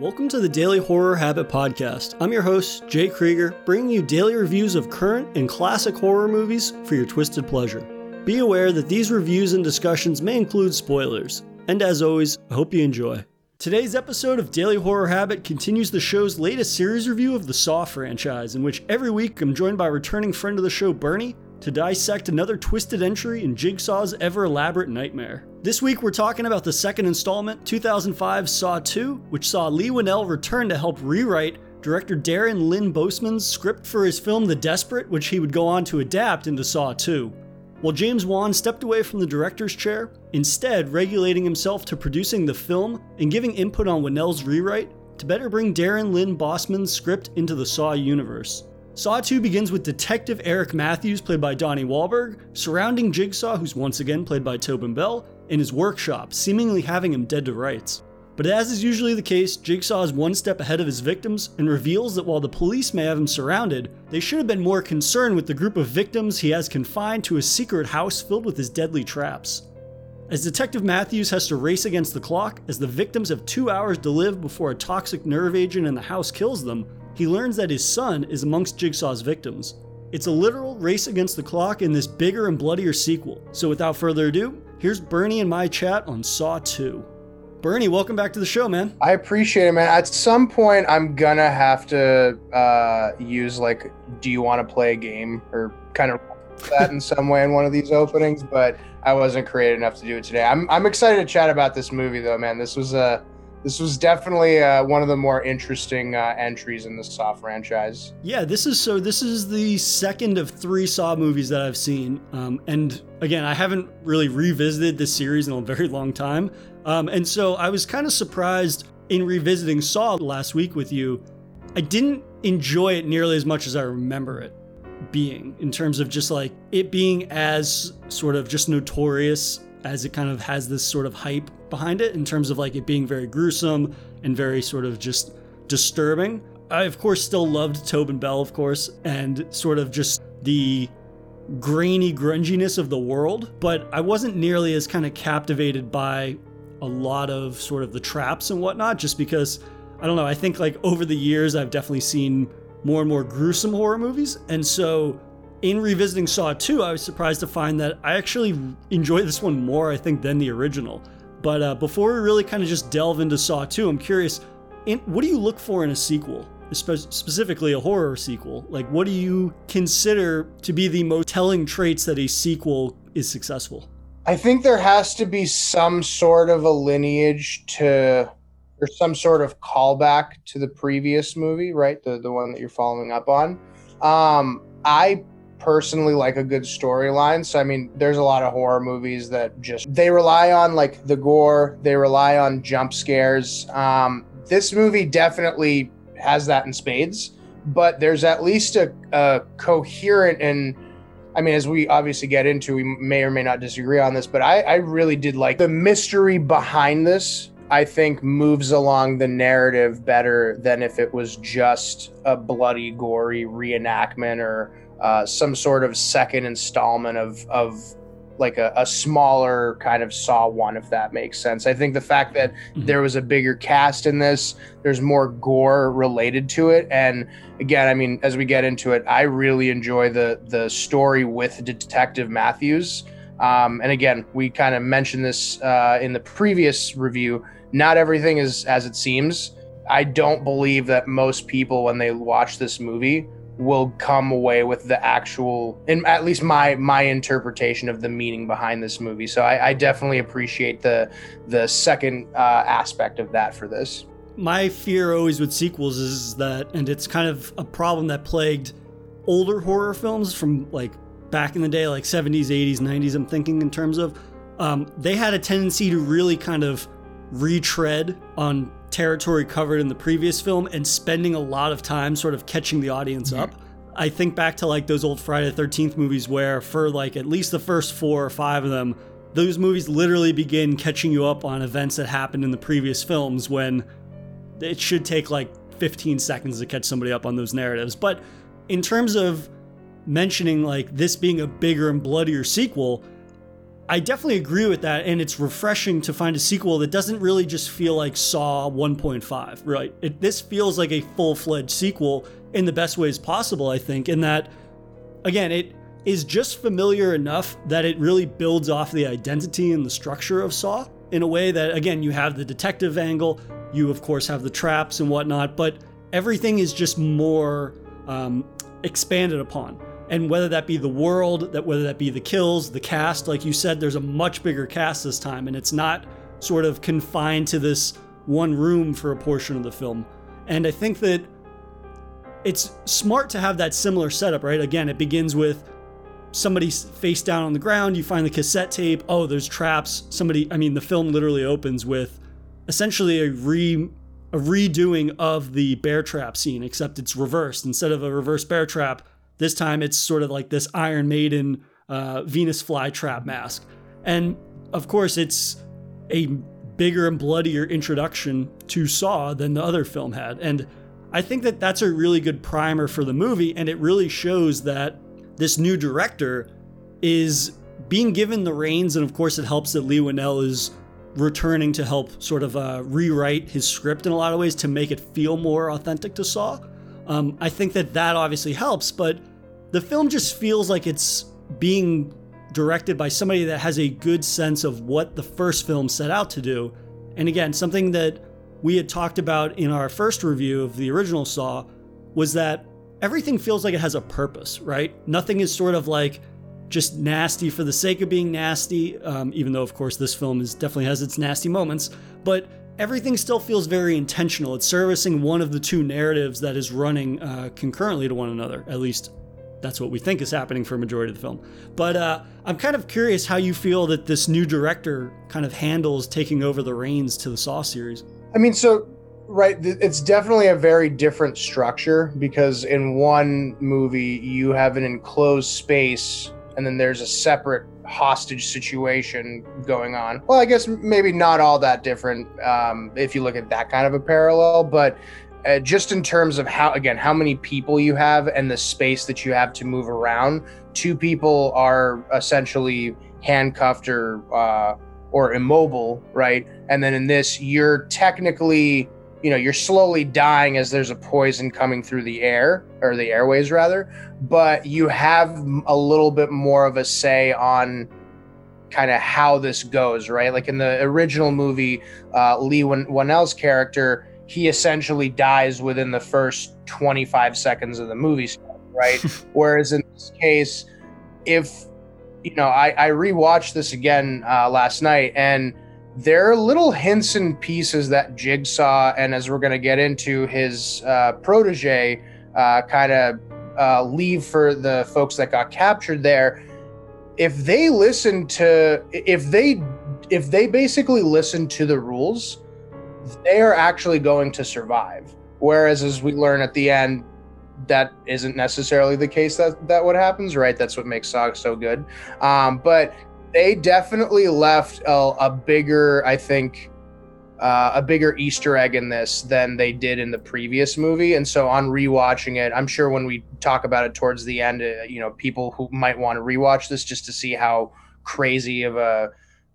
Welcome to the Daily Horror Habit Podcast. I'm your host, Jay Krieger, bringing you daily reviews of current and classic horror movies for your twisted pleasure. Be aware that these reviews and discussions may include spoilers. And as always, I hope you enjoy. Today's episode of Daily Horror Habit continues the show's latest series review of the Saw franchise, in which every week I'm joined by returning friend of the show, Bernie, to dissect another twisted entry in Jigsaw's ever elaborate nightmare. This week we're talking about the second installment, 2005 Saw 2, which saw Leigh Whannell return to help rewrite director Darren Lynn Bousman's script for his film The Desperate, which he would go on to adapt into Saw 2. While James Wan stepped away from the director's chair, instead regulating himself to producing the film and giving input on Whannell's rewrite to better bring Darren Lynn Bousman's script into the Saw universe. Saw 2 begins with Detective Eric Matthews, played by Donnie Wahlberg, surrounding Jigsaw, who's once again played by Tobin Bell, in his workshop, seemingly having him dead to rights. But as is usually the case, Jigsaw is one step ahead of his victims and reveals that while the police may have him surrounded, they should have been more concerned with the group of victims he has confined to a secret house filled with his deadly traps. As Detective Matthews has to race against the clock, as the victims have two hours to live before a toxic nerve agent in the house kills them, he learns that his son is amongst Jigsaw's victims. It's a literal race against the clock in this bigger and bloodier sequel. So without further ado, here's Bernie and my chat on Saw 2. Bernie, welcome back to the show, man. I appreciate it, man. At some point, I'm gonna have to uh, use like, do you want to play a game or kind of that in some way in one of these openings, but I wasn't creative enough to do it today. I'm I'm excited to chat about this movie though, man. This was a this was definitely uh, one of the more interesting uh, entries in the Saw franchise. Yeah, this is so. This is the second of three Saw movies that I've seen, um, and again, I haven't really revisited this series in a very long time, um, and so I was kind of surprised in revisiting Saw last week with you. I didn't enjoy it nearly as much as I remember it being, in terms of just like it being as sort of just notorious as it kind of has this sort of hype behind it in terms of like it being very gruesome and very sort of just disturbing. I of course still loved Tobin Bell, of course, and sort of just the grainy grunginess of the world, but I wasn't nearly as kind of captivated by a lot of sort of the traps and whatnot, just because I don't know, I think like over the years I've definitely seen more and more gruesome horror movies, and so in revisiting Saw 2, I was surprised to find that I actually enjoy this one more, I think, than the original. But uh, before we really kind of just delve into Saw 2, I'm curious, in, what do you look for in a sequel? Spe- specifically a horror sequel? Like, what do you consider to be the most telling traits that a sequel is successful? I think there has to be some sort of a lineage to, or some sort of callback to the previous movie, right? The the one that you're following up on. Um, I personally like a good storyline. So I mean, there's a lot of horror movies that just they rely on like the gore, they rely on jump scares. Um, this movie definitely has that in spades, but there's at least a, a coherent and I mean, as we obviously get into, we may or may not disagree on this, but I, I really did like the mystery behind this. I think moves along the narrative better than if it was just a bloody, gory reenactment or uh, some sort of second installment of of like a, a, smaller kind of saw one if that makes sense. I think the fact that mm-hmm. there was a bigger cast in this there's more gore related to it. And again i mean as we get into it i really enjoy the the story with detective matthews. Um, and again we kind of mentioned this uh, in the previous review not everything is as it seems. I don't believe that most people when they watch this movie will come away with the actual and at least my my interpretation of the meaning behind this movie. So i, I definitely appreciate the the second uh, aspect of that for this. My fear always with sequels is that and it's kind of a problem that plagued older horror films from like back in the day like 70s 80s 90s i'm thinking in terms of um, they had a tendency to really kind of retread on territory covered in the previous film and spending a lot of time sort of catching the audience up. I think back to like those old Friday the 13th movies where for like at least the first 4 or 5 of them those movies literally begin catching you up on events that happened in the previous films when it should take like 15 seconds to catch somebody up on those narratives. But in terms of mentioning like this being a bigger and bloodier sequel, I definitely agree with that, and it's refreshing to find a sequel that doesn't really just feel like Saw 1.5, right? It, this feels like a full fledged sequel in the best ways possible, I think, in that, again, it is just familiar enough that it really builds off the identity and the structure of Saw in a way that, again, you have the detective angle, you, of course, have the traps and whatnot, but everything is just more um, expanded upon and whether that be the world, that whether that be the kills, the cast, like you said, there's a much bigger cast this time, and it's not sort of confined to this one room for a portion of the film. And I think that it's smart to have that similar setup, right? Again, it begins with somebody face down on the ground, you find the cassette tape, oh, there's traps. Somebody, I mean, the film literally opens with essentially a re a redoing of the bear trap scene, except it's reversed. Instead of a reverse bear trap, this time it's sort of like this Iron Maiden uh, Venus flytrap mask. And of course, it's a bigger and bloodier introduction to Saw than the other film had. And I think that that's a really good primer for the movie, and it really shows that this new director is being given the reins, and of course, it helps that Leigh Whannell is returning to help sort of uh, rewrite his script in a lot of ways to make it feel more authentic to Saw. Um, I think that that obviously helps, but the film just feels like it's being directed by somebody that has a good sense of what the first film set out to do. And again, something that we had talked about in our first review of the original Saw was that everything feels like it has a purpose, right? Nothing is sort of like just nasty for the sake of being nasty, um, even though, of course, this film is definitely has its nasty moments. But everything still feels very intentional. It's servicing one of the two narratives that is running uh, concurrently to one another, at least that's what we think is happening for a majority of the film. But uh, I'm kind of curious how you feel that this new director kind of handles taking over the reins to the Saw series. I mean, so right, it's definitely a very different structure because in one movie you have an enclosed space and then there's a separate hostage situation going on. Well, I guess maybe not all that different um, if you look at that kind of a parallel, but uh, just in terms of how again how many people you have and the space that you have to move around two people are essentially handcuffed or uh, or immobile right? And then in this you're technically you know you're slowly dying as there's a poison coming through the air or the airways rather. But you have a little bit more of a say on kind of how this goes right? Like in the original movie uh, leigh whannell's character he essentially dies within the first 25 seconds of the movie, right? Whereas in this case, if you know, I, I rewatched this again uh, last night, and there are little hints and pieces that Jigsaw, and as we're going to get into, his uh, protege uh, kind of uh, leave for the folks that got captured there. If they listen to, if they, if they basically listen to the rules, they are actually going to survive. Whereas, as we learn at the end, that isn't necessarily the case that that what happens, right? That's what makes Saw so good. Um, but they definitely left a, a bigger, I think, uh, a bigger Easter egg in this than they did in the previous movie. And so, on rewatching it, I'm sure when we talk about it towards the end, uh, you know, people who might want to rewatch this just to see how crazy of a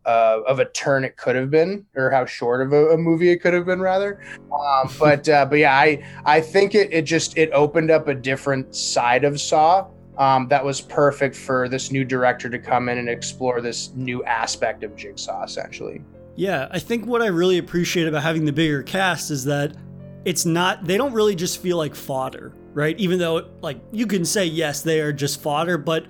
uh, of a turn it could have been, or how short of a, a movie it could have been, rather. Um, but uh, but yeah, I I think it it just it opened up a different side of Saw um, that was perfect for this new director to come in and explore this new aspect of Jigsaw, essentially. Yeah, I think what I really appreciate about having the bigger cast is that it's not they don't really just feel like fodder, right? Even though like you can say yes, they are just fodder, but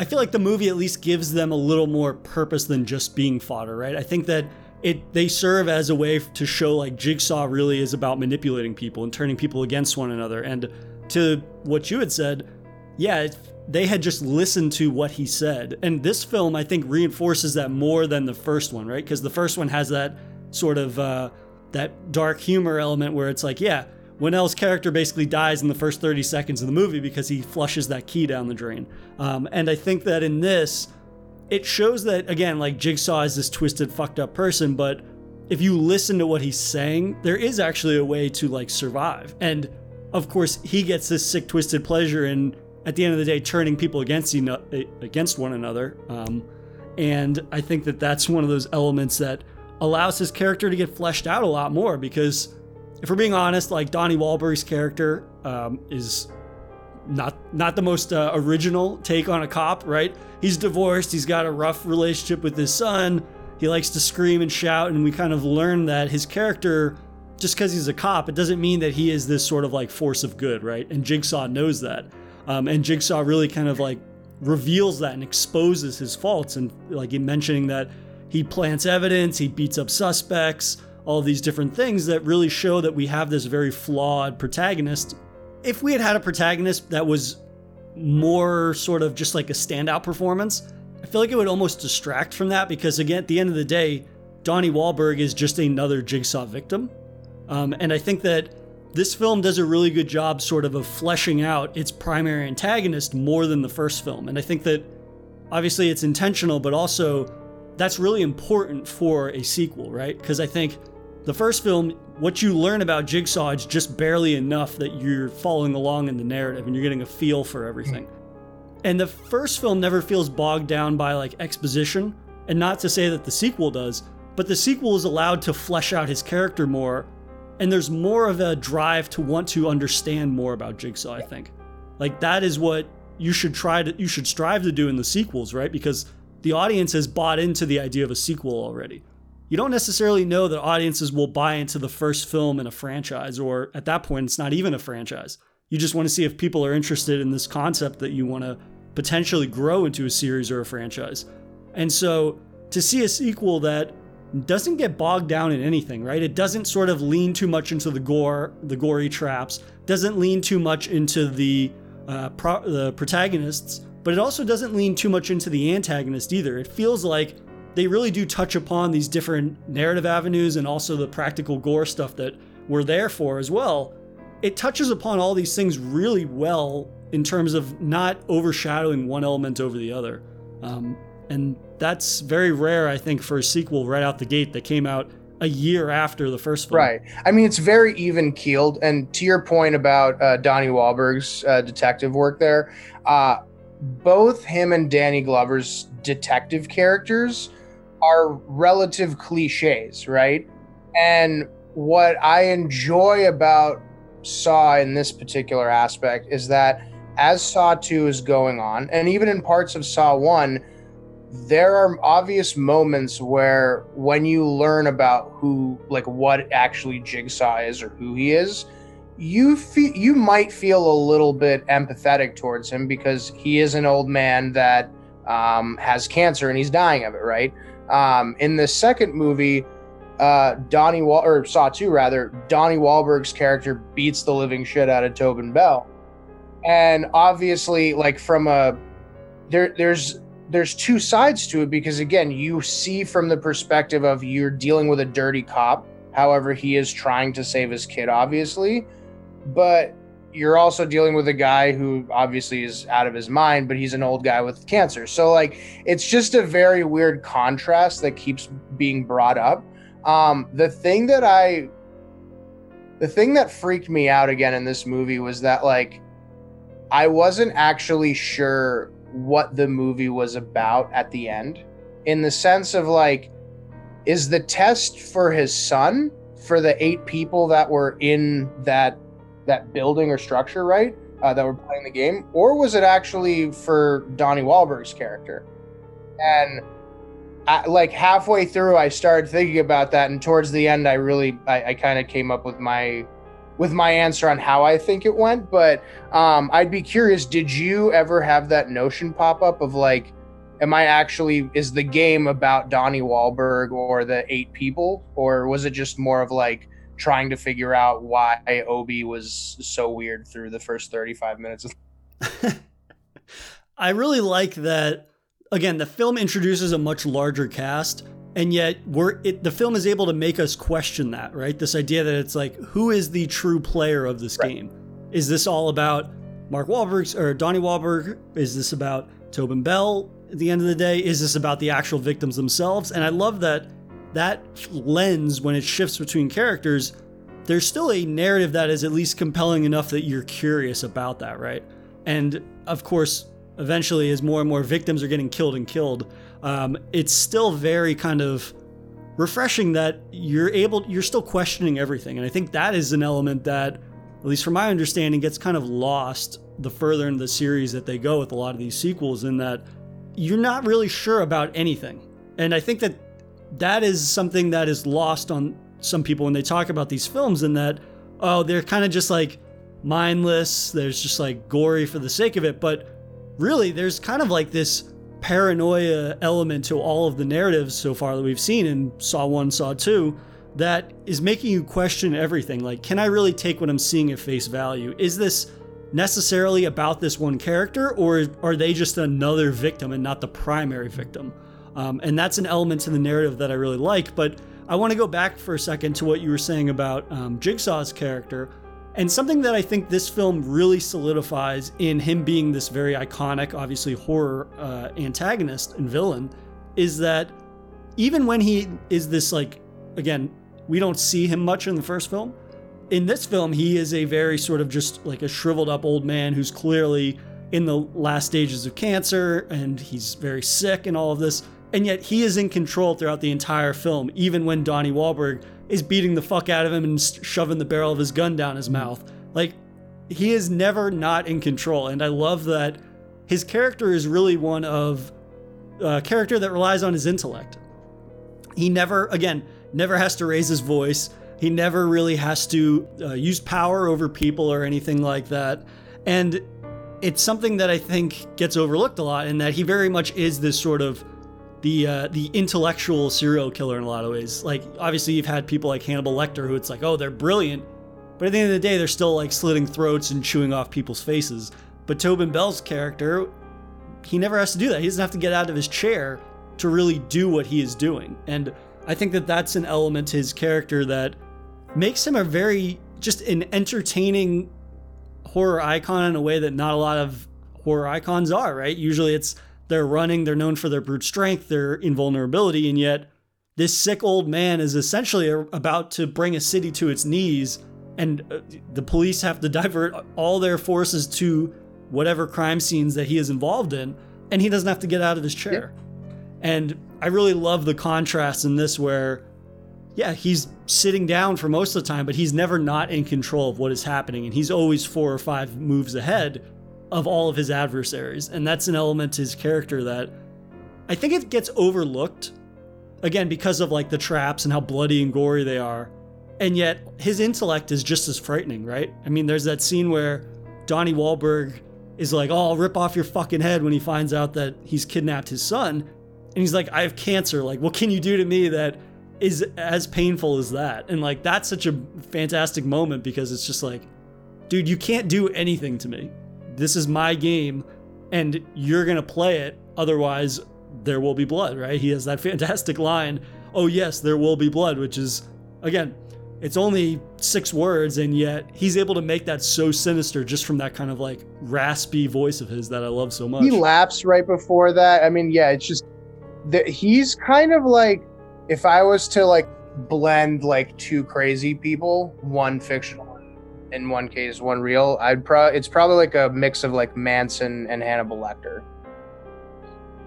I feel like the movie at least gives them a little more purpose than just being fodder, right? I think that it they serve as a way to show like Jigsaw really is about manipulating people and turning people against one another. And to what you had said, yeah, they had just listened to what he said. And this film, I think, reinforces that more than the first one, right? Because the first one has that sort of uh, that dark humor element where it's like, yeah, Whannell's character basically dies in the first 30 seconds of the movie because he flushes that key down the drain. Um, and I think that in this, it shows that, again, like Jigsaw is this twisted, fucked up person, but if you listen to what he's saying, there is actually a way to like survive. And of course, he gets this sick, twisted pleasure in, at the end of the day, turning people against against one another. Um, And I think that that's one of those elements that allows his character to get fleshed out a lot more because if we're being honest, like Donnie Wahlberg's character um, is not not the most uh, original take on a cop, right? He's divorced, he's got a rough relationship with his son, he likes to scream and shout, and we kind of learn that his character, just because he's a cop, it doesn't mean that he is this sort of like force of good, right? And Jigsaw knows that, um, and Jigsaw really kind of like reveals that and exposes his faults, and like in mentioning that he plants evidence, he beats up suspects, all these different things that really show that we have this very flawed protagonist. If we had had a protagonist that was more sort of just like a standout performance, I feel like it would almost distract from that because, again, at the end of the day, Donnie Wahlberg is just another Jigsaw victim. Um, and I think that this film does a really good job, sort of, of fleshing out its primary antagonist more than the first film. And I think that obviously it's intentional, but also that's really important for a sequel, right? Because I think the first film, what you learn about Jigsaw is just barely enough that you're following along in the narrative and you're getting a feel for everything. And the first film never feels bogged down by like exposition, and not to say that the sequel does, but the sequel is allowed to flesh out his character more, and there's more of a drive to want to understand more about Jigsaw, I think. Like that is what you should try to you should strive to do in the sequels, right? Because the audience has bought into the idea of a sequel already. You don't necessarily know that audiences will buy into the first film in a franchise, or at that point, it's not even a franchise. You just want to see if people are interested in this concept that you want to potentially grow into a series or a franchise. And so to see a sequel that doesn't get bogged down in anything, right? It doesn't sort of lean too much into the gore, the gory traps, doesn't lean too much into the uh, pro- the protagonists, but it also doesn't lean too much into the antagonist either. It feels like they really do touch upon these different narrative avenues and also the practical gore stuff that we're there for as well. It touches upon all these things really well in terms of not overshadowing one element over the other. Um, and that's very rare, I think, for a sequel right out the gate that came out a year after the first film. Right. I mean, it's very even keeled. And to your point about uh, Donnie Wahlberg's uh, detective work there, uh, both him and Danny Glover's detective characters are relative cliches, right? And what I enjoy about Saw in this particular aspect is that as Saw 2 is going on, and even in parts of Saw 1, there are obvious moments where when you learn about who, like what actually Jigsaw is or who he is, you feel you might feel a little bit empathetic towards him because he is an old man that um, has cancer and he's dying of it, right? Um, in the second movie, uh, Donnie Wal or Saw Two rather, Donnie Wahlberg's character beats the living shit out of Tobin Bell, and obviously, like from a there, there's there's two sides to it because again, you see from the perspective of you're dealing with a dirty cop. However, he is trying to save his kid, obviously but you're also dealing with a guy who obviously is out of his mind, but he's an old guy with cancer. So like it's just a very weird contrast that keeps being brought up. Um, the thing that I the thing that freaked me out again in this movie was that like I wasn't actually sure what the movie was about at the end in the sense of like is the test for his son for the eight people that were in that that building or structure right uh, that were playing the game, or was it actually for Donnie Wahlberg's character? And I, like halfway through, I started thinking about that, and towards the end, I really I, I kind of came up with my with my answer on how I think it went. But um, I'd be curious: Did you ever have that notion pop up of like? Am I actually is the game about Donnie Wahlberg or the eight people, or was it just more of like trying to figure out why Obi was so weird through the first 35 minutes. I really like that again, the film introduces a much larger cast and yet we're it, the film is able to make us question that, right? This idea that it's like who is the true player of this right. game? Is this all about Mark Wahlberg or Donnie Wahlberg? Is this about Tobin Bell at the end of the day? Is this about the actual victims themselves? And I love that that lens, when it shifts between characters, there's still a narrative that is at least compelling enough that you're curious about that, right? And of course, eventually, as more and more victims are getting killed and killed, um, it's still very kind of refreshing that you're able you're still questioning everything and i think that is an element that at least from my understanding gets kind of lost the further into the series that they go with a lot of these sequels in that you're not really sure about anything and i think that that is something that is lost on some people when they talk about these films in that oh they're kind of just like mindless there's just like gory for the sake of it but really there's kind of like this paranoia element to all of the narratives so far that we've seen in Saw 1, Saw 2 that is making you question everything. Like, can I really take what I'm seeing at face value? Is this necessarily about this one character, or are they just another victim and not the primary victim? Um, and that's an element to the narrative that I really like. But I want to go back for a second to what you were saying about um, Jigsaw's character. And something that I think this film really solidifies in him being this very iconic, obviously horror uh, antagonist and villain, is that even when he is this, like, again, we don't see him much in the first film. In this film, he is a very sort of just like a shriveled up old man who's clearly in the last stages of cancer and he's very sick and all of this. And yet he is in control throughout the entire film, even when Donnie Wahlberg is beating the fuck out of him and shoving the barrel of his gun down his mouth. Like, he is never not in control. And I love that his character is really one of a character that relies on his intellect. He never, again, never has to raise his voice. He never really has to uh, use power over people or anything like that. And it's something that I think gets overlooked a lot in that he very much is this sort of the uh, the intellectual serial killer in a lot of ways. Like obviously you've had people like Hannibal Lecter who it's like, oh, they're brilliant, but at the end of the day, they're still like slitting throats and chewing off people's faces. But Tobin Bell's character, he never has to do that. He doesn't have to get out of his chair to really do what he is doing. And I think that that's an element to his character that makes him a very just an entertaining horror icon in a way that not a lot of horror icons are, right? Usually it's they're running, they're known for their brute strength, their invulnerability, and yet this sick old man is essentially about to bring a city to its knees, and uh, the police have to divert all their forces to whatever crime scenes that he is involved in, and he doesn't have to get out of his chair. And I really love the contrast in this where, yeah, he's sitting down for most of the time, but he's never not in control of what is happening, and he's always four or five moves ahead of all of his adversaries. And that's an element to his character that I think it gets overlooked. Again, because of like the traps and how bloody and gory they are. And yet his intellect is just as frightening, right? I mean, there's that scene where Donnie Wahlberg is like, oh, I'll rip off your fucking head when he finds out that he's kidnapped his son. And he's like, I have cancer. Like, what can you do to me that is as painful as that? And like, that's such a fantastic moment because it's just like, dude, you can't do anything to me this is my game and you're going to play it. Otherwise, there will be blood, right? He has that fantastic line, oh, yes, there will be blood, which is, again, it's only six words, and yet he's able to make that so sinister just from that kind of like raspy voice of his that I love so much. He laughs right before that. I mean, yeah, it's just that he's kind of like if I was to like blend like two crazy people, one fictional in one case, one real. I'd pro it's probably like a mix of like Manson and Hannibal Lecter.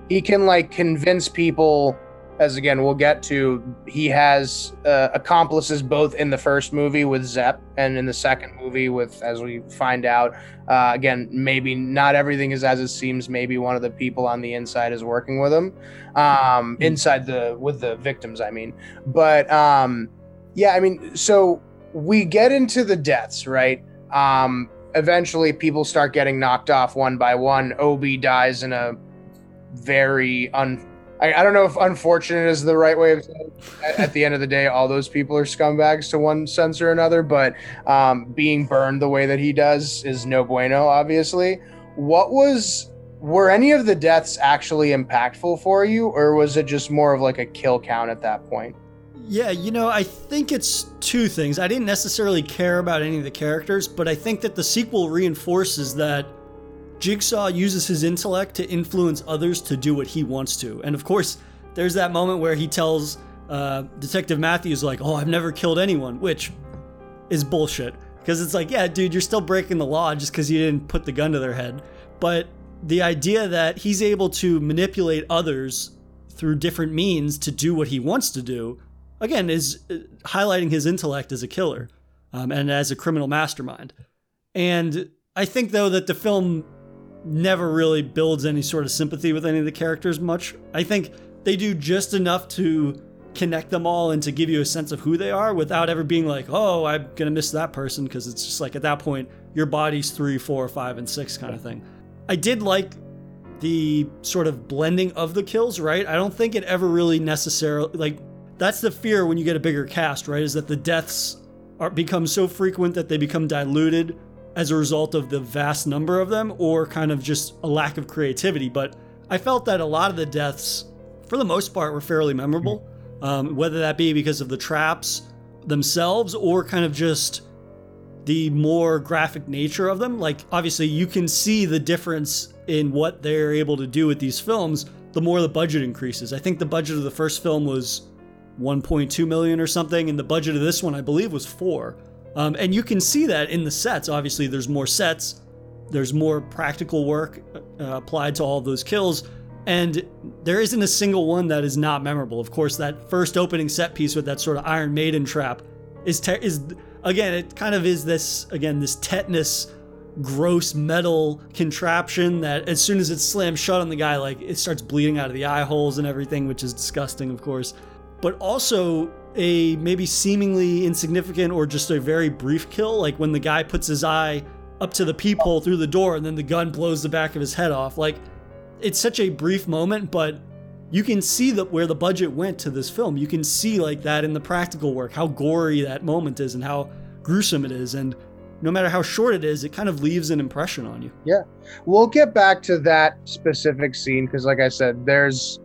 He can like convince people, as again we'll get to. He has uh, accomplices both in the first movie with Zep and in the second movie with, as we find out, uh, again maybe not everything is as it seems. Maybe one of the people on the inside is working with him, um, hmm. inside the with the victims. I mean, but um, yeah, I mean, so we get into the deaths, right? Um, eventually, people start getting knocked off one by one. Obi dies in a very un. I, I don't know if unfortunate is the right way of saying. At, at the end of the day, all those people are scumbags to one sense or another. But um, being burned the way that he does is no bueno. Obviously, what was were any of the deaths actually impactful for you, or was it just more of like a kill count at that point? Yeah, you know, I think it's two things. I didn't necessarily care about any of the characters, but I think that the sequel reinforces that Jigsaw uses his intellect to influence others to do what he wants to. And of course, there's that moment where he tells uh, Detective Matthews, like, oh, I've never killed anyone, which is bullshit. Because it's like, yeah, dude, you're still breaking the law just because you didn't put the gun to their head. But the idea that he's able to manipulate others through different means to do what he wants to do, again, is uh, highlighting his intellect as a killer um, and as a criminal mastermind. And I think, though, that the film never really builds any sort of sympathy with any of the characters much. I think they do just enough to connect them all and to give you a sense of who they are without ever being like, oh, I'm gonna miss that person because it's just like at that point your body's three, four, five, and six kind of thing. I did like the sort of blending of the kills, right? I don't think it ever really necessarily like that's the fear when you get a bigger cast, right? Is that the deaths are become so frequent that they become diluted as a result of the vast number of them or kind of just a lack of creativity. But I felt that a lot of the deaths, for the most part, were fairly memorable um, whether that be because of the traps themselves or kind of just the more graphic nature of them. Like, obviously, you can see the difference in what they're able to do with these films the more the budget increases. I think the budget of the first film was 1.2 million or something, and the budget of this one, I believe, was four. Um, and you can see that in the sets. Obviously, there's more sets, there's more practical work uh, applied to all of those kills and there isn't a single one that is not memorable. Of course, that first opening set piece with that sort of Iron Maiden trap is te- is again it kind of is this again this tetanus gross metal contraption that as soon as it slams shut on the guy like it starts bleeding out of the eye holes and everything which is disgusting of course but also a maybe seemingly insignificant or just a very brief kill like when the guy puts his eye up to the peephole through the door and then the gun blows the back of his head off like it's such a brief moment, but you can see that where the budget went to this film. You can see like that in the practical work, how gory that moment is and how gruesome it is. And no matter how short it is, it kind of leaves an impression on you. Yeah. We'll get back to that specific scene because, like I said, there's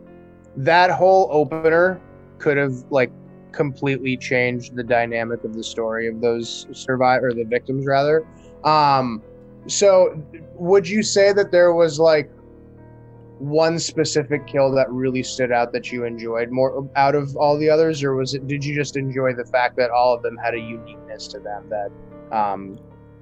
that whole opener could have like completely changed the dynamic of the story of those survivor or the victims rather. Um, so would you say that there was like one specific kill that really stood out that you enjoyed more out of all the others or was it did you just enjoy the fact that all of them had a uniqueness to them that um,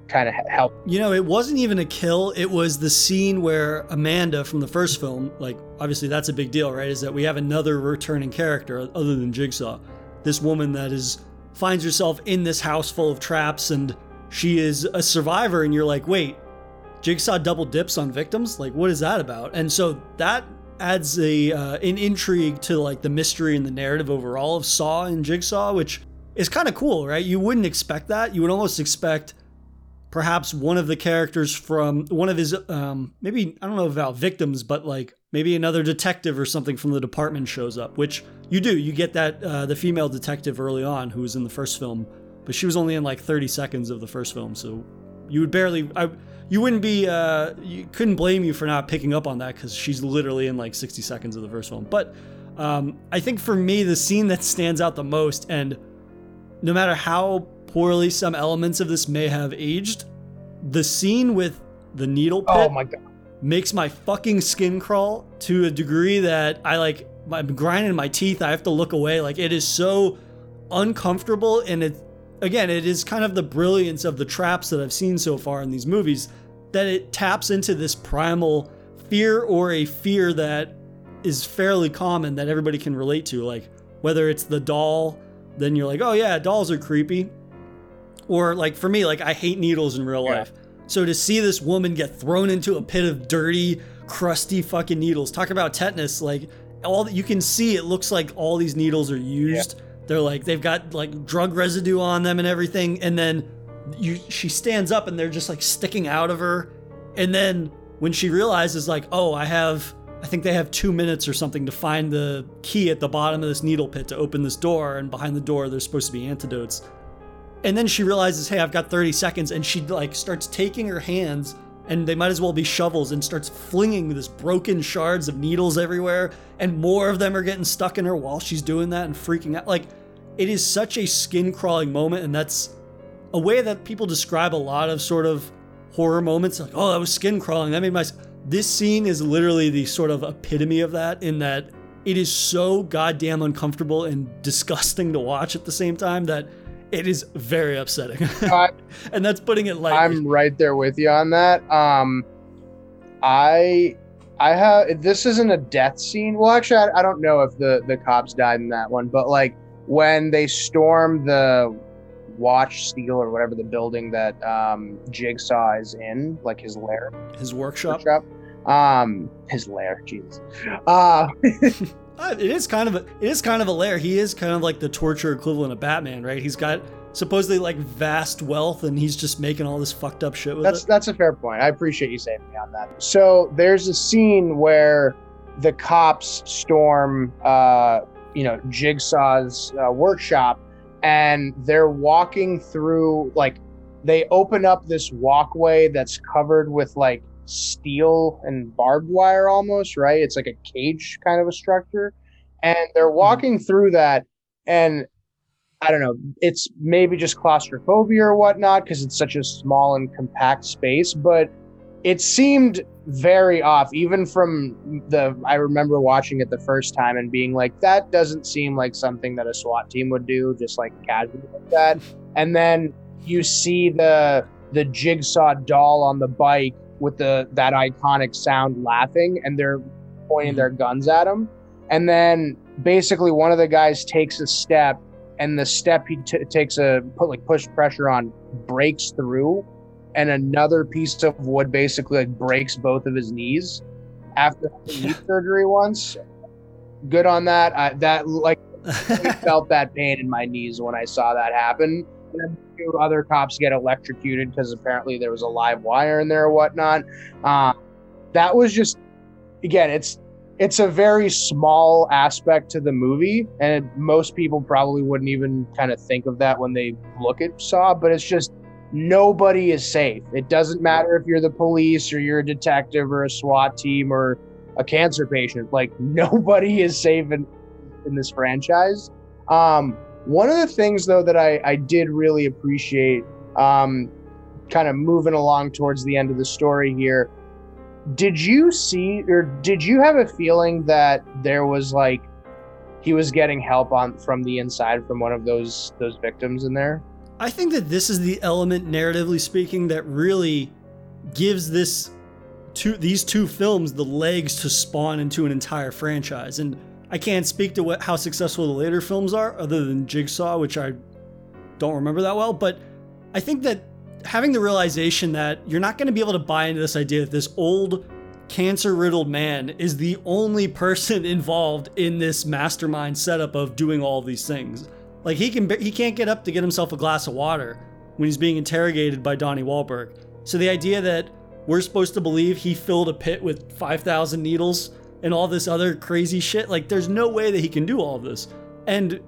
kind of help. you know it wasn't even a kill it was the scene where amanda from the first film like obviously that's a big deal right is that we have another returning character other than jigsaw this woman that is finds herself in this house full of traps and she is a survivor and you're like wait Jigsaw double dips on victims? Like, what is that about? And so that adds a uh, an intrigue to like the mystery and the narrative overall of Saw and Jigsaw, which is kind of cool, right? You wouldn't expect that. You would almost expect perhaps one of the characters from one of his um, maybe I don't know about victims, but like maybe another detective or something from the department shows up, which you do. You get that uh, the female detective early on who was in the first film, but she was only in like 30 seconds of the first film, so you would barely. I, you wouldn't be uh, you couldn't blame you for not picking up on that because she's literally in like 60 seconds of the first film but um, i think for me the scene that stands out the most and no matter how poorly some elements of this may have aged the scene with the needle oh pit oh my god makes my fucking skin crawl to a degree that i like i'm grinding my teeth i have to look away like it is so uncomfortable and it again, it is kind of the brilliance of the traps that I've seen so far in these movies that it taps into this primal fear or a fear that is fairly common that everybody can relate to. Like whether it's the doll, then you're like, oh yeah, dolls are creepy. Or like for me, like I hate needles in real yeah. life. So to see this woman get thrown into a pit of dirty, crusty fucking needles, talk about tetanus, like all that you can see, it looks like all these needles are used. Yeah they're like they've got like drug residue on them and everything, and then you she stands up and they're just like sticking out of her, and then when she realizes like oh I have I think they have two minutes or something to find the key at the bottom of this needle pit to open this door, and behind the door there's supposed to be antidotes. And then she realizes, hey, I've got 30 seconds, and she like starts taking her hands, and they might as well be shovels, and starts flinging this broken shards of needles everywhere, and more of them are getting stuck in her while she's doing that and freaking out. Like it is such a skin crawling moment, and that's a way that people describe a lot of sort of horror moments. Like, oh, that was skin crawling. That made my. This scene is literally the sort of epitome of that, in that it is so goddamn uncomfortable and disgusting to watch at the same time that it is very upsetting. I, and that's putting it lightly. I'm right there with you on that. Um, I I have this isn't a death scene. Well, actually, I, I don't know if the the cops died in that one, but like when they storm the watch steel or whatever the building that um, Jigsaw is in, like his lair, his workshop. workshop. Um, his lair, Jesus. Uh, Uh, it is kind of a, it is kind of a lair. He is kind of like the torture equivalent of Batman, right? He's got supposedly like vast wealth, and he's just making all this fucked up shit with that's it. that's a fair point. I appreciate you saving me on that. So there's a scene where the cops storm, uh, you know, Jigsaw's uh, workshop, and they're walking through like they open up this walkway that's covered with like steel and barbed wire almost right? It's like a cage kind of a structure. And they're hmm. walking through that and i don't know it's maybe just claustrophobia or whatnot because it's such a small and compact space but it seemed very off even from the i remember watching it the first time and being like that doesn't seem like something that a swat team would do just like casually like that. And then you see the the jigsaw doll on the bike with the that iconic sound laughing and they're pointing their mm-hmm. guns at him and then basically one of the guys takes a step and the step he t- takes a put like push pressure on breaks through and another piece of wood basically like breaks both of his knees after knee surgery once. Good on that. I, that like I felt that pain in my knees when I saw that happen. Two other cops get electrocuted because apparently there was a live wire in there or whatnot. Uh, that was just, again, it's it's a very small aspect to the movie, and it, most people probably wouldn't even kind of think of that when they look at Saw. But it's just nobody is safe. It doesn't matter if you're the police or you're a detective or a SWAT team or a cancer patient. Like nobody is safe in in this franchise. Um, one of the things, though, that I, I did really appreciate, um, kind of moving along towards the end of the story here, did you see or did you have a feeling that there was like he was getting help on from the inside from one of those those victims in there? I think that this is the element, narratively speaking, that really gives this two these two films the legs to spawn into an entire franchise. And I can't speak to what how successful the later films are, other than Jigsaw, which I don't remember that well. But I think that having the realization that you're not going to be able to buy into this idea that this old cancer riddled man is the only person involved in this mastermind setup of doing all these things. Like he can he can't get up to get himself a glass of water when he's being interrogated by Donnie Wahlberg. So the idea that we're supposed to believe he filled a pit with 5,000 needles and all this other crazy shit, like there's no way that he can do all of this. And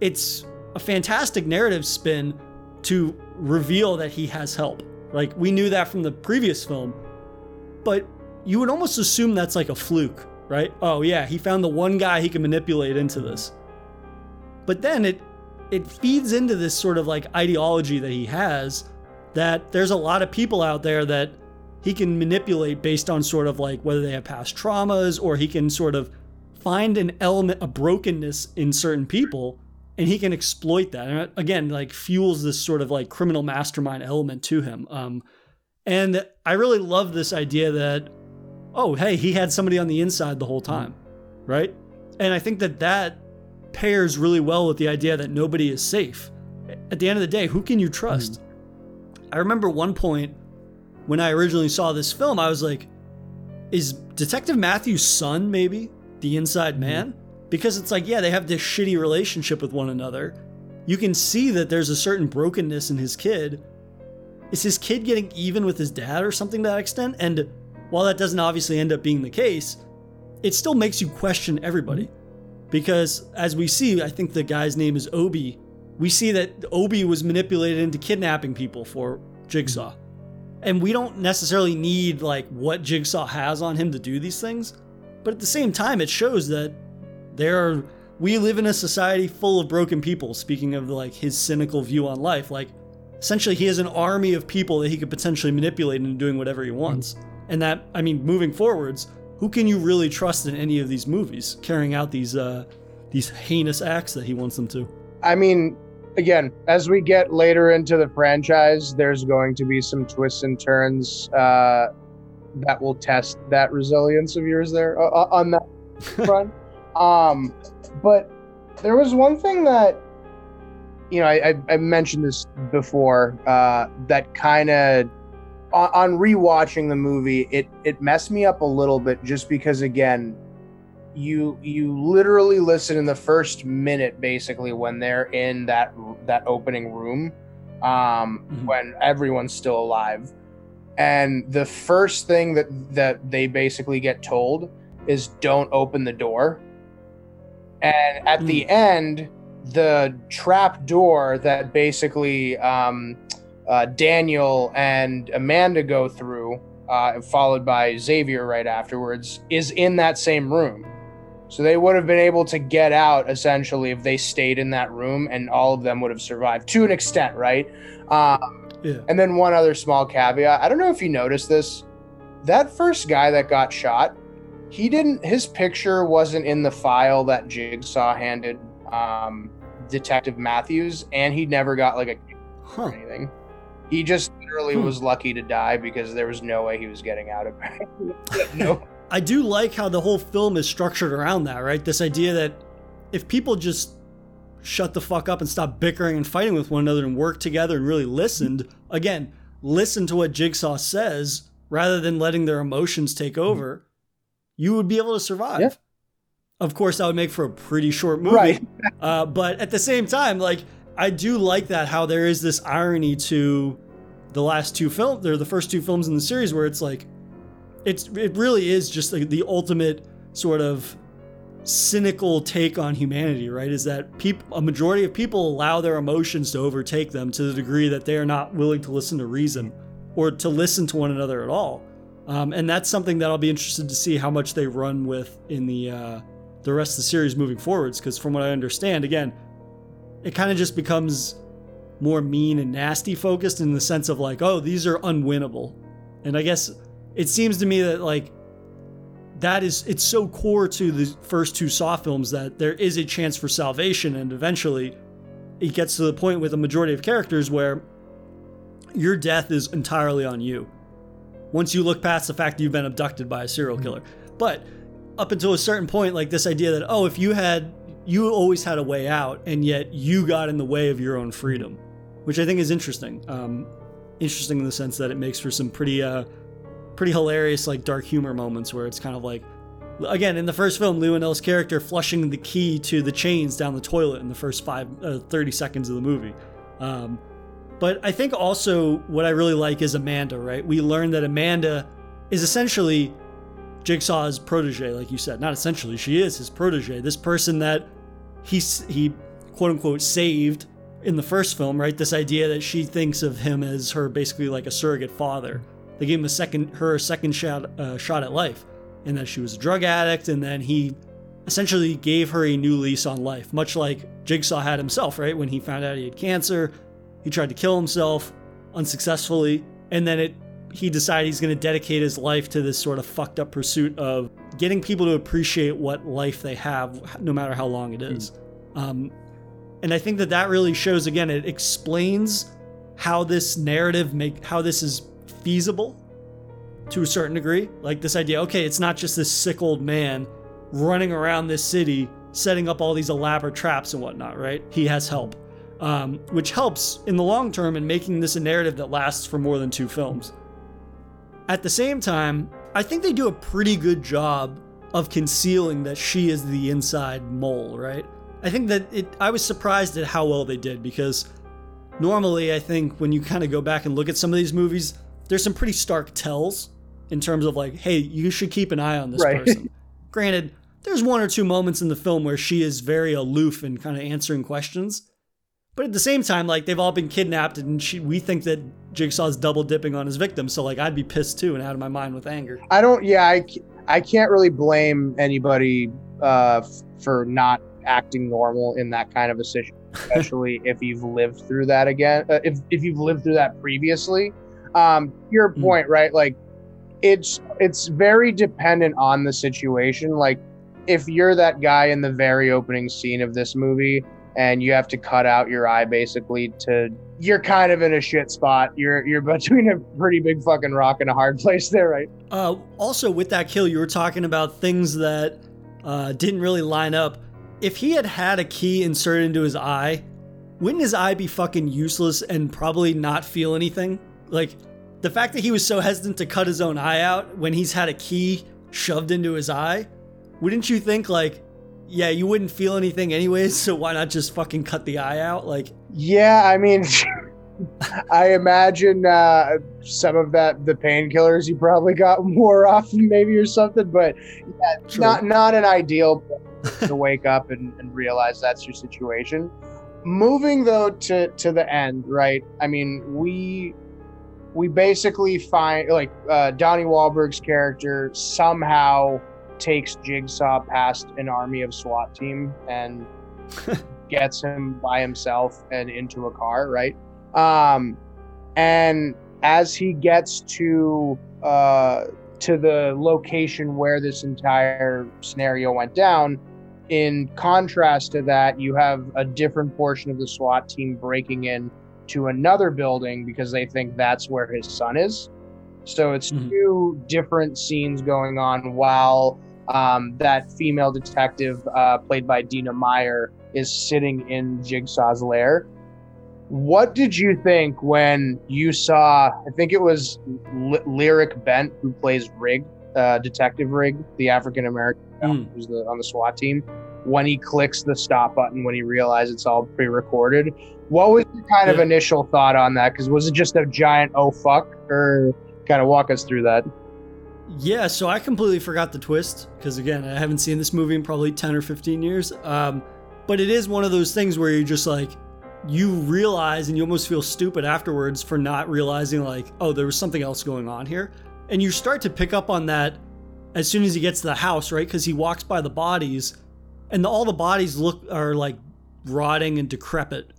it's a fantastic narrative spin to reveal that he has help. Like we knew that from the previous film, but you would almost assume that's like a fluke, right? Oh yeah, he found the one guy he can manipulate into this. But then it it feeds into this sort of like ideology that he has that there's a lot of people out there that he can manipulate based on sort of like whether they have past traumas or he can sort of find an element a brokenness in certain people and he can exploit that. And again like fuels this sort of like criminal mastermind element to him. Um, and i really love this idea that oh hey he had somebody on the inside the whole time right? And i think that that pairs really well with the idea that nobody is safe. At the end of the day who can you trust? I remember one point when I originally saw this film, I was like, is Detective Matthew's son maybe the inside mm-hmm. man? Because it's like, yeah, they have this shitty relationship with one another. You can see that there's a certain brokenness in his kid. Is his kid getting even with his dad or something to that extent? And while that doesn't obviously end up being the case, it still makes you question everybody. Mm-hmm. Because as we see, I think the guy's name is Obi. We see that Obi was manipulated into kidnapping people for Jigsaw. Mm-hmm. And we don't necessarily need like what Jigsaw has on him to do these things. But at the same time, it shows that there are we live in a society full of broken people, speaking of like his cynical view on life. Like essentially he has an army of people that he could potentially manipulate into doing whatever he wants. And that I mean, moving forwards, who can you really trust in any of these movies carrying out these uh these heinous acts that he wants them to? I mean, again, as we get later into the franchise, there's going to be some twists and turns uh, that will test that resilience of yours there uh, uh on that front. Um, but there was one thing that you know I, I, I mentioned this before uh, that kind of on, on rewatching the movie it it messed me up a little bit just because again you you literally listen in the first minute basically when they're in that that opening room um mm-hmm. when everyone's still alive and the first thing that that they basically get told is don't open the door and at mm. the end the trap door that basically um, uh, daniel and amanda go through uh, followed by xavier right afterwards is in that same room so they would have been able to get out essentially if they stayed in that room and all of them would have survived to an extent right um, yeah. And then one other small caveat. I don't know if you noticed this. That first guy that got shot, he didn't his picture wasn't in the file that Jigsaw handed um, Detective Matthews, and he never got like a huh. or anything. He just literally hmm. was lucky to die because there was no way he was getting out of it. no. I do like how the whole film is structured around that, right? This idea that if people just shut the fuck up and stop bickering and fighting with one another and work together and really listened, again, listen to what Jigsaw says rather than letting their emotions take mm-hmm. over, you would be able to survive. Yeah. Of course, that would make for a pretty short movie. Right. uh, but at the same time, like, I do like that how there is this irony to the last two films, or the first two films in the series, where it's like, it's it really is just like the ultimate sort of cynical take on humanity, right? Is that a majority of people allow their emotions to overtake them to the degree that they are not willing to listen to reason or to listen to one another at all. Um, and that's something that I'll be interested to see how much they run with in the uh, the rest of the series moving forwards. Because from what I understand, again, it kind of just becomes more mean and nasty focused in the sense of like, oh, these are unwinnable. And I guess it seems to me that like that is it's so core to the first two Saw films that there is a chance for salvation, and eventually it gets to the point with a majority of characters where your death is entirely on you. Once you look past the fact that you've been abducted by a serial killer, but up until a certain point, like this idea that oh, if you had you always had a way out, and yet you got in the way of your own freedom, which I think is interesting. Um, interesting in the sense that it makes for some pretty uh, pretty hilarious like dark humor moments where it's kind of like again in the first film Lou character flushing the key to the chains down the toilet in the first five uh, 30 seconds of the movie. Um, but I think also what I really like is Amanda right? We learn that Amanda is essentially Jigsaw's protege like you said. Not essentially she is his protege. This person that he he quote unquote saved in the first film right? This idea that she thinks of him as her basically like a surrogate father they gave him a second, her a second shot, uh, shot at life, and that she was a drug addict, and then he essentially gave her a new lease on life, much like Jigsaw had himself, right? When he found out he had cancer, he tried to kill himself unsuccessfully, and then it he decided he's going to dedicate his life to this sort of fucked up pursuit of getting people to appreciate what life they have, no matter how long it is. Mm. Um, and I think that that really shows again. It explains how this narrative make how this is feasible to a certain degree. Like this idea, okay, it's not just this sick old man running around this city setting up all these elaborate traps and whatnot, right? He has help, um, which helps in the long term in making this a narrative that lasts for more than two films. At the same time, I think they do a pretty good job of concealing that she is the inside mole, right? I think that it, I was surprised at how well they did because normally I think when you kind of go back and look at some of these movies, there's some pretty stark tells in terms of like, hey, you should keep an eye on this right. person. Granted, there's one or two moments in the film where she is very aloof and kind of answering questions. But at the same time, like they've all been kidnapped, and she, we think that Jigsaw's double dipping on his victims. So like, I'd be pissed too and out of my mind with anger. I don't. Yeah, I, I can't really blame anybody uh, for not acting normal in that kind of a situation, especially if you've lived through that again. Uh, if if you've lived through that previously, um your hmm. point right like it's it's very dependent on the situation like if you're that guy in the very opening scene of this movie and you have to cut out your eye basically to you're kind of in a shit spot. You're you're between a pretty big fucking rock and a hard place there, right? Uh, also, with that kill, you were talking about things that uh, didn't really line up. If he had had a key inserted into his eye, wouldn't his eye be fucking useless and probably not feel anything? Like the fact that he was so hesitant to cut his own eye out when he's had a key shoved into his eye, wouldn't you think like, yeah, you wouldn't feel anything anyways, so why not just fucking cut the eye out? Like, yeah, I mean, I imagine uh, some of that the painkillers you probably got more often, maybe or something. But yeah, True. not not an ideal to wake up and, and realize that's your situation. Moving though to to the end, right? I mean, we we basically find like uh, Donnie Wahlberg's character somehow takes Jigsaw past an army of SWAT team and gets him by himself and into a car, right? Um, and as he gets to uh, to the location where this entire scenario went down, in contrast to that, you have a different portion of the SWAT team breaking in to another building because they think that's where his son is. So it's Mhm. two different scenes going on while um, that female detective, uh, played by Dina Meyer, is sitting in Jigsaw's lair. What did you think when you saw? I think it was L- Lyric Bent who plays Rigg, uh, Detective Rigg, the African American Mm. who's the, on the SWAT team. When he clicks the stop button, when he realizes it's all pre-recorded, what was your kind of initial thought on that? Because was it just a giant oh fuck, or kind of walk us through that? Yeah, so I completely forgot the twist because again, I haven't seen this movie in probably 10 or 15 years. Um, but it is one of those things where you're just like, you realize and you almost feel stupid afterwards for not realizing, like, oh, there was something else going on here. And you start to pick up on that as soon as he gets to the house, right? Because he walks by the bodies and all the bodies look are like rotting and decrepit,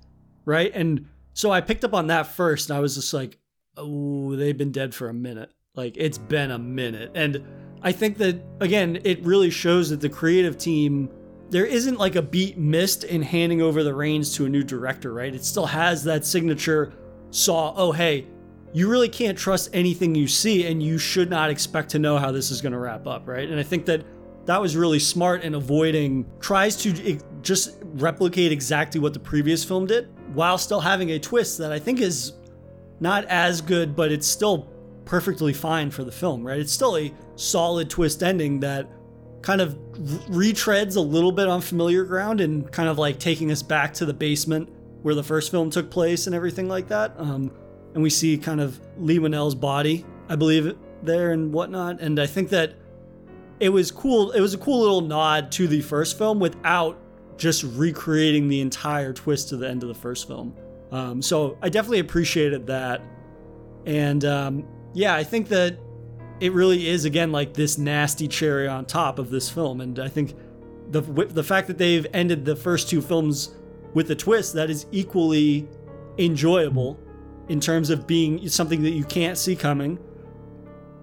right? And so I picked up on that first and I was just like, oh, they've been dead for a minute. Like it's been a minute. And I think that again, it really shows that the creative team there isn't like a beat missed in handing over the reins to a new director, right? It still has that signature saw, oh hey, you really can't trust anything you see and you should not expect to know how this is going to wrap up, right? And I think that that was really smart in avoiding tries to just replicate exactly what the previous film did while still having a twist that I think is not as good, but it's still perfectly fine for the film, right? It's still a solid twist ending that kind of retreads a little bit on familiar ground and kind of like taking us back to the basement where the first film took place and everything like that. Um, and we see kind of Leigh Whannell's body, I believe, there and whatnot. And I think that it was cool. It was a cool little nod to the first film without just recreating the entire twist to the end of the first film. Um, so I definitely appreciated that. And um, yeah, I think that it really is again like this nasty cherry on top of this film. And I think the the fact that they've ended the first two films with a twist that is equally enjoyable in terms of being something that you can't see coming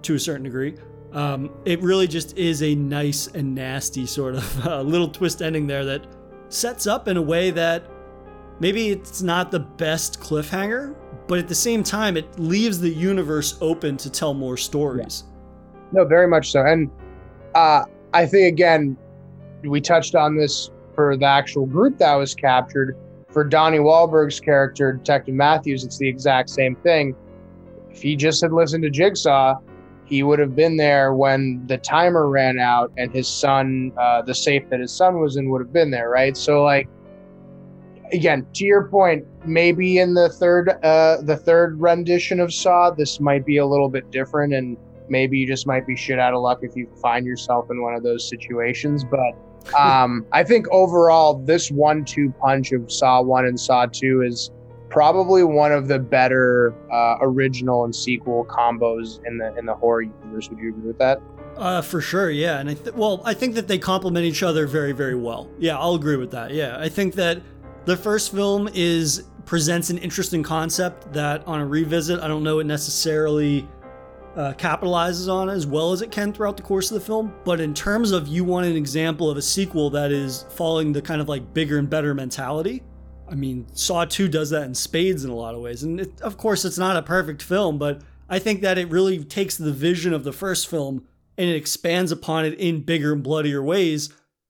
to a certain degree. Um, it really just is a nice and nasty sort of uh, little twist ending there that sets up in a way that maybe it's not the best cliffhanger, but at the same time, it leaves the universe open to tell more stories. No, very much so. And uh, I think again, we touched on this for the actual group that was captured. For Donnie Wahlberg's character, Detective Matthews, it's the exact same thing. If he just had listened to Jigsaw, he would have been there when the timer ran out and his son, uh, the safe that his son was in, would have been there, right? So, like, again, to your point, maybe in the third, uh, the third rendition of Saw, this might be a little bit different, and maybe you just might be shit out of luck if you find yourself in one of those situations. But um, I think overall, this one-two punch of Saw One and Saw Two is probably one of the better uh, original and sequel combos in the in the horror universe. Would you agree with that? Uh, for sure, yeah. And I th- well, I think that they complement each other very, very well. Yeah, I'll agree with that. Yeah, I think that the first film is presents an interesting concept that on a revisit, I don't know it necessarily uh, capitalizes on as well as it can throughout the course of the film. But in terms of you want an example of a sequel that is following the kind of like bigger and better mentality, I mean, Saw 2 does that in spades in a lot of ways. And it, of course, it's not a perfect film, but I think that it really takes the vision of the first film and it expands upon it in bigger and bloodier ways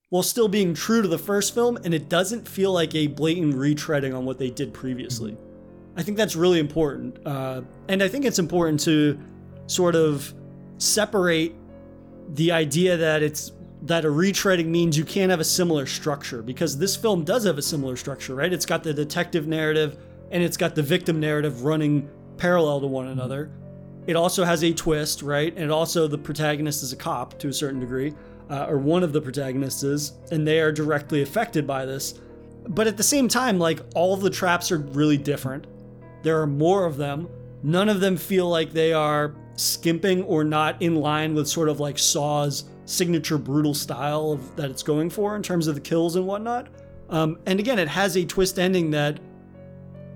while still being true to the first film. And it doesn't feel like a blatant retreading on what they did previously. I think that's really important. Uh, and I think it's important to sort of separate the idea that it's that a retreading means you can't have a similar structure because this film does have a similar structure, right? It's got the detective narrative and it's got the victim narrative running parallel to one another. It also has a twist, right? And also the protagonist is a cop to a certain degree, uh, or one of the protagonists is, and they are directly affected by this. But at the same time, like all the traps are really different. There are more of them. None of them feel like they are skimping or not in line with sort of like Saw's signature brutal style of, that it's going for in terms of the kills and whatnot. Um, and again, it has a twist ending that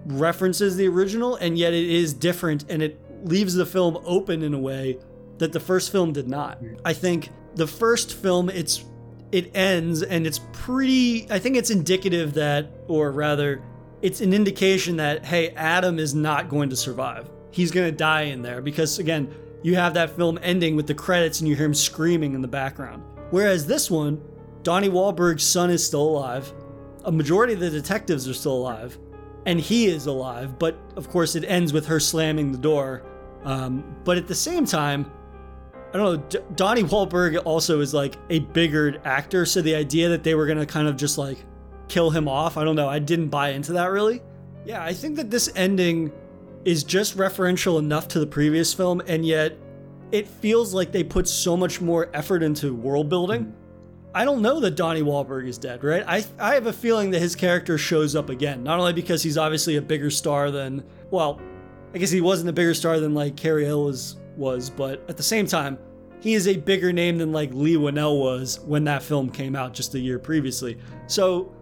references the original, and yet it is different and it leaves the film open in a way that the first film did not. I think the first film, it's it ends and it's pretty. I think it's indicative that, or rather, it's an indication that hey, Adam is not going to survive. He's going to die in there because again, you have that film ending with the credits and you hear him screaming in the background. Whereas this one, Donnie Wahlberg's son is still alive. A majority of the detectives are still alive, and he is alive. But of course, it ends with her slamming the door. Um, but at the same time, I don't know. D- Donnie Wahlberg also is like a bigger actor, so the idea that they were gonna kind of just like kill him off, I don't know. I didn't buy into that really. Yeah, I think that this ending is just referential enough to the previous film, and yet it feels like they put so much more effort into world building. I don't know that Donnie Wahlberg is dead, right? I I have a feeling that his character shows up again, not only because he's obviously a bigger star than well, I guess he wasn't a bigger star than like Cary Elwes was, but at the same time, he is a bigger name than like Leigh Whannell was when that film came out just a year previously. So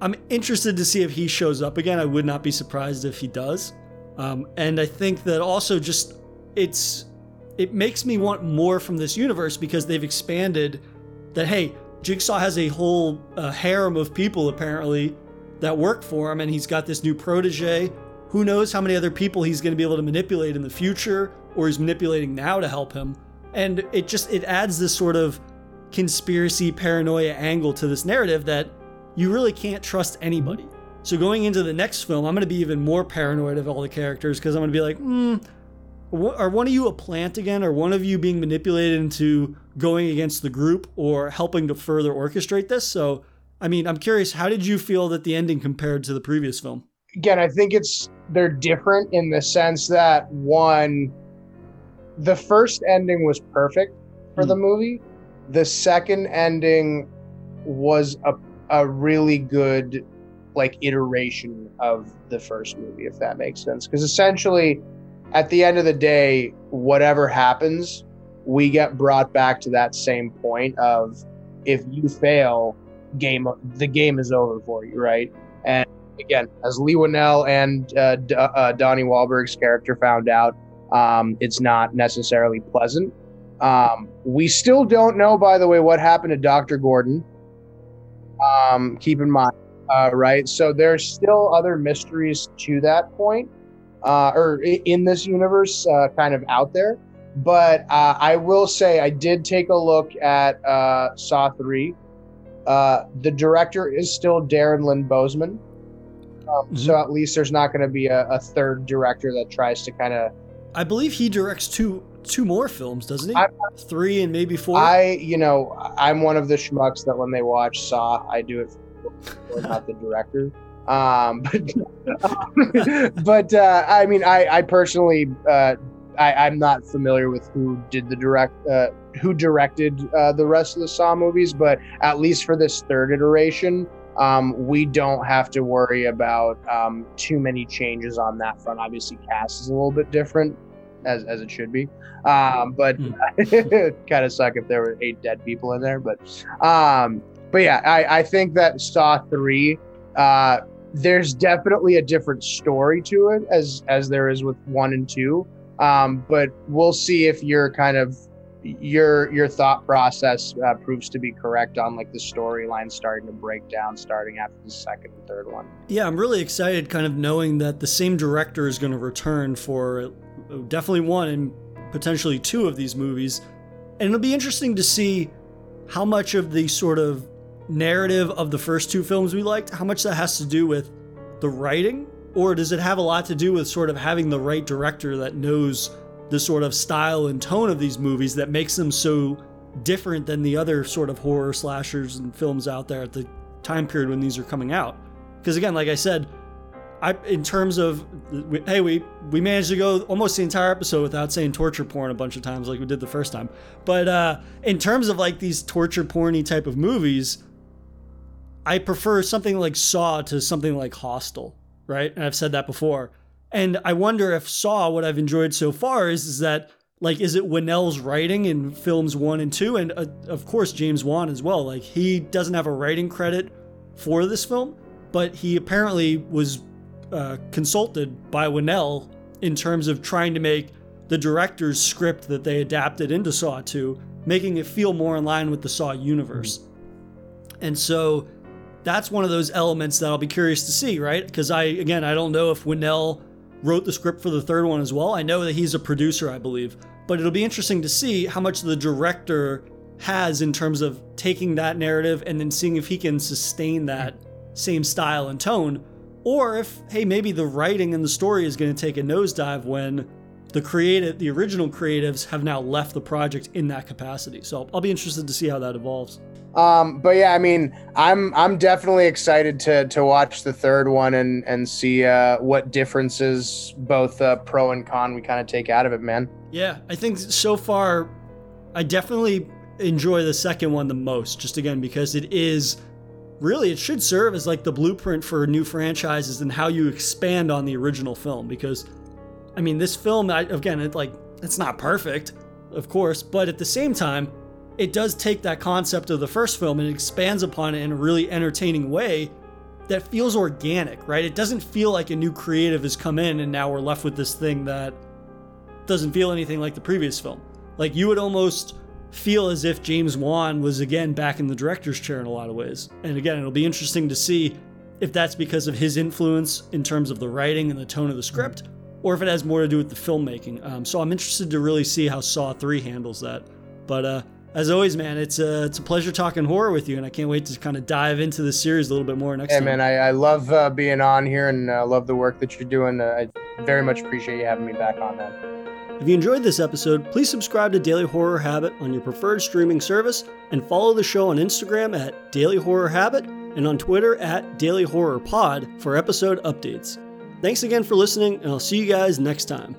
I'm interested to see if he shows up again. I would not be surprised if he does. Um, and I think that also just it's it makes me want more from this universe because they've expanded that hey, Jigsaw has a whole uh, harem of people apparently that work for him, and he's got this new protege. Who knows how many other people he's going to be able to manipulate in the future, or he's manipulating now to help him. And it just it adds this sort of conspiracy paranoia angle to this narrative that you really can't trust anybody. So going into the next film, I'm going to be even more paranoid of all the characters because I'm going to be like, hmm, are one of you a plant again? Are one of you being manipulated into going against the group or helping to further orchestrate this? So, I mean, I'm curious, how did you feel that the ending compared to the previous film? Again, I think it's they're different in the sense that one, the first ending was perfect for mm. the movie. The second ending was a a really good like iteration of the first movie, if that makes sense. Because essentially, at the end of the day, whatever happens, we get brought back to that same point of if you fail, game the game is over for you, right? And again, as Leigh Whannell and uh, D- uh, Donnie Wahlberg's character found out, um, it's not necessarily pleasant. Um, we still don't know, by the way, what happened to Dr. Gordon. Um, keep in mind, uh, right? So there's still other mysteries to that point, uh, or in this universe, uh, kind of out there. But uh, I will say I did take a look at uh, Saw three. Uh, the director is still Darren Lynn Bousman. Um, mm-hmm. So at least there's not going to be a, a, third director that tries to kind of. I believe he directs two two more films, doesn't he? I, Three and maybe four. I, you know, I'm one of the schmucks that when they watch Saw, I do it not the director. Um, but but uh, I mean, I, I personally, uh, I, am not familiar with who did the direct, uh, who directed uh, the rest of the Saw movies, but at least for this third iteration, um, we don't have to worry about um, too many changes on that front. Obviously, cast is a little bit different, as as it should be. Um, but mm. it kind of suck if there were eight dead people in there. But um, but yeah, I, I think that Saw three, uh, there's definitely a different story to it as as there is with one and two. Um, but we'll see if you're kind of your your thought process uh, proves to be correct on like the storyline starting to break down starting after the second and third one. Yeah, I'm really excited, kind of knowing that the same director is going to return for definitely one and potentially two of these movies, and it'll be interesting to see how much of the sort of narrative of the first two films we liked, how much that has to do with the writing, or does it have a lot to do with sort of having the right director that knows the sort of style and tone of these movies that makes them so different than the other sort of horror slashers and films out there at the time period when these are coming out. Because again, like I said, I in terms of hey, we we managed to go almost the entire episode without saying torture porn a bunch of times like we did the first time. But uh, in terms of like these torture porny type of movies, I prefer something like Saw to something like Hostel, right? And I've said that before. And I wonder if Saw, what I've enjoyed so far is, is that like is it Whannell's writing in films one and two, and uh, of course James Wan as well. Like he doesn't have a writing credit for this film, but he apparently was uh, consulted by Whannell in terms of trying to make the director's script that they adapted into Saw 2, making it feel more in line with the Saw universe. And so that's one of those elements that I'll be curious to see, right? Because I, again, I don't know if Whannell wrote the script for the third one as well. I know that he's a producer, I believe, but it'll be interesting to see how much the director has in terms of taking that narrative and then seeing if he can sustain that same style and tone, or if hey maybe the writing and the story is going to take a nosedive when the creative, the original creatives have now left the project in that capacity. So I'll be interested to see how that evolves. Um, but yeah, I mean, I'm I'm definitely excited to to watch the third one and and see uh, what differences both uh, pro and con we kind of take out of it, man. Yeah, I think so far, I definitely enjoy the second one the most. Just again because it is really it should serve as like the blueprint for new franchises and how you expand on the original film. Because I mean, this film I, again, it like it's not perfect, of course, but at the same time it does take that concept of the first film and expands upon it in a really entertaining way that feels organic, right? It doesn't feel like a new creative has come in and now we're left with this thing that doesn't feel anything like the previous film. Like you would almost feel as if James Wan was again back in the director's chair in a lot of ways. And again, it'll be interesting to see if that's because of his influence in terms of the writing and the tone of the script, or if it has more to do with the filmmaking. Um, so I'm interested to really see how Saw 3 handles that. But uh, as always, man, it's a, it's a pleasure talking horror with you, and I can't wait to kind of dive into the series a little bit more next time. hey, time. man, I, I love uh, being on here and uh, love the work that you're doing. Uh, I very much appreciate you having me back on, man. If you enjoyed this episode, please subscribe to Daily Horror Habit on your preferred streaming service and follow the show on Instagram at Daily Horror Habit and on Twitter at Daily Horror Pod for episode updates. Thanks again for listening, and I'll see you guys next time.